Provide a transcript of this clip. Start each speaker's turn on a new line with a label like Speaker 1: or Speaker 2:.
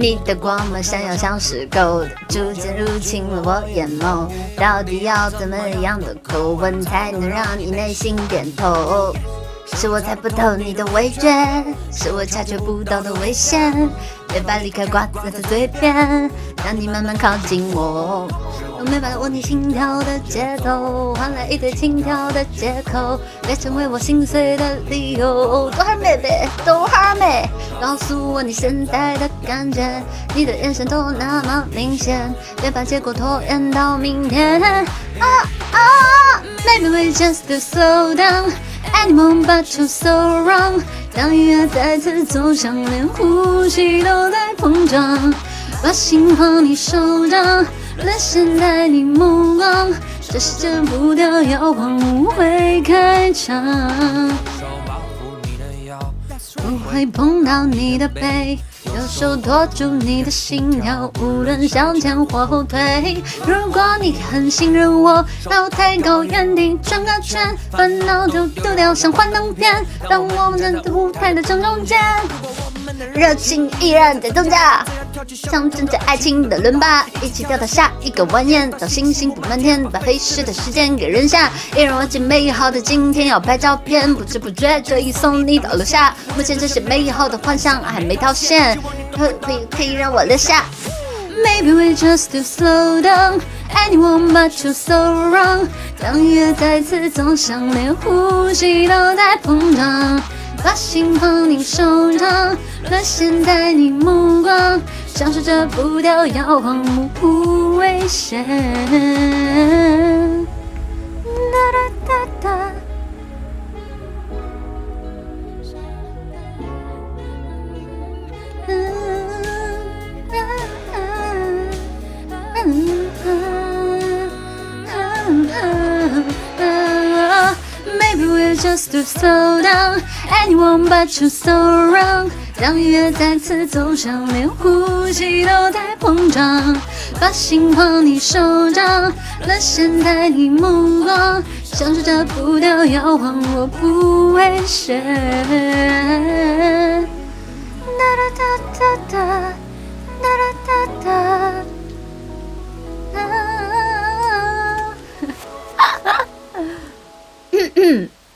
Speaker 1: 你的光芒闪耀像是 gold，，逐渐入侵了我眼眸。到底要怎么样的口吻才能让你内心点头？是我猜不透你的味觉，是我察觉不到的危险。别把离开挂在嘴边，让你慢慢靠近我。我没把握你心跳的节奏，换来一堆轻佻的借口，别成为我心碎的理由。多哈妹妹，多哈告诉我你现在的感觉，你的眼神都那么明显，别把结果拖延到明天。啊啊，Maybe we just slow down, anyone but you so wrong。当音乐再次奏响，连呼吸都在膨胀，把心放你手掌。沦陷在你目光，这是戒不掉摇晃舞会开场，不会碰到你的背，右手托住你的心跳，无论向前或后退。如果你很信任我，到太高原地转个圈，烦恼就丢掉像幻灯片，让我们在舞台的正中间。热情依然在增加，象征着爱情的伦巴，一起跳到下一个蜿蜒，当星星布满天，把飞逝的时间给扔下，依然忘记美好的今天，要拍照片，不知不觉就已送你到楼下。目前这些美好的幻想还没套现，可可以可以让我留下。Maybe we just slow down, anyone but you so wrong。当音乐再次走向，连呼吸都在膨胀。把心放你手掌，沦陷在你目光，享受着步调摇晃，不危险。Just to slow down. Anyone but you so wrong。当音乐再次奏响，连呼吸都在膨胀。把心放你手掌，沦陷在你目光，享受着步调摇晃，我不危险。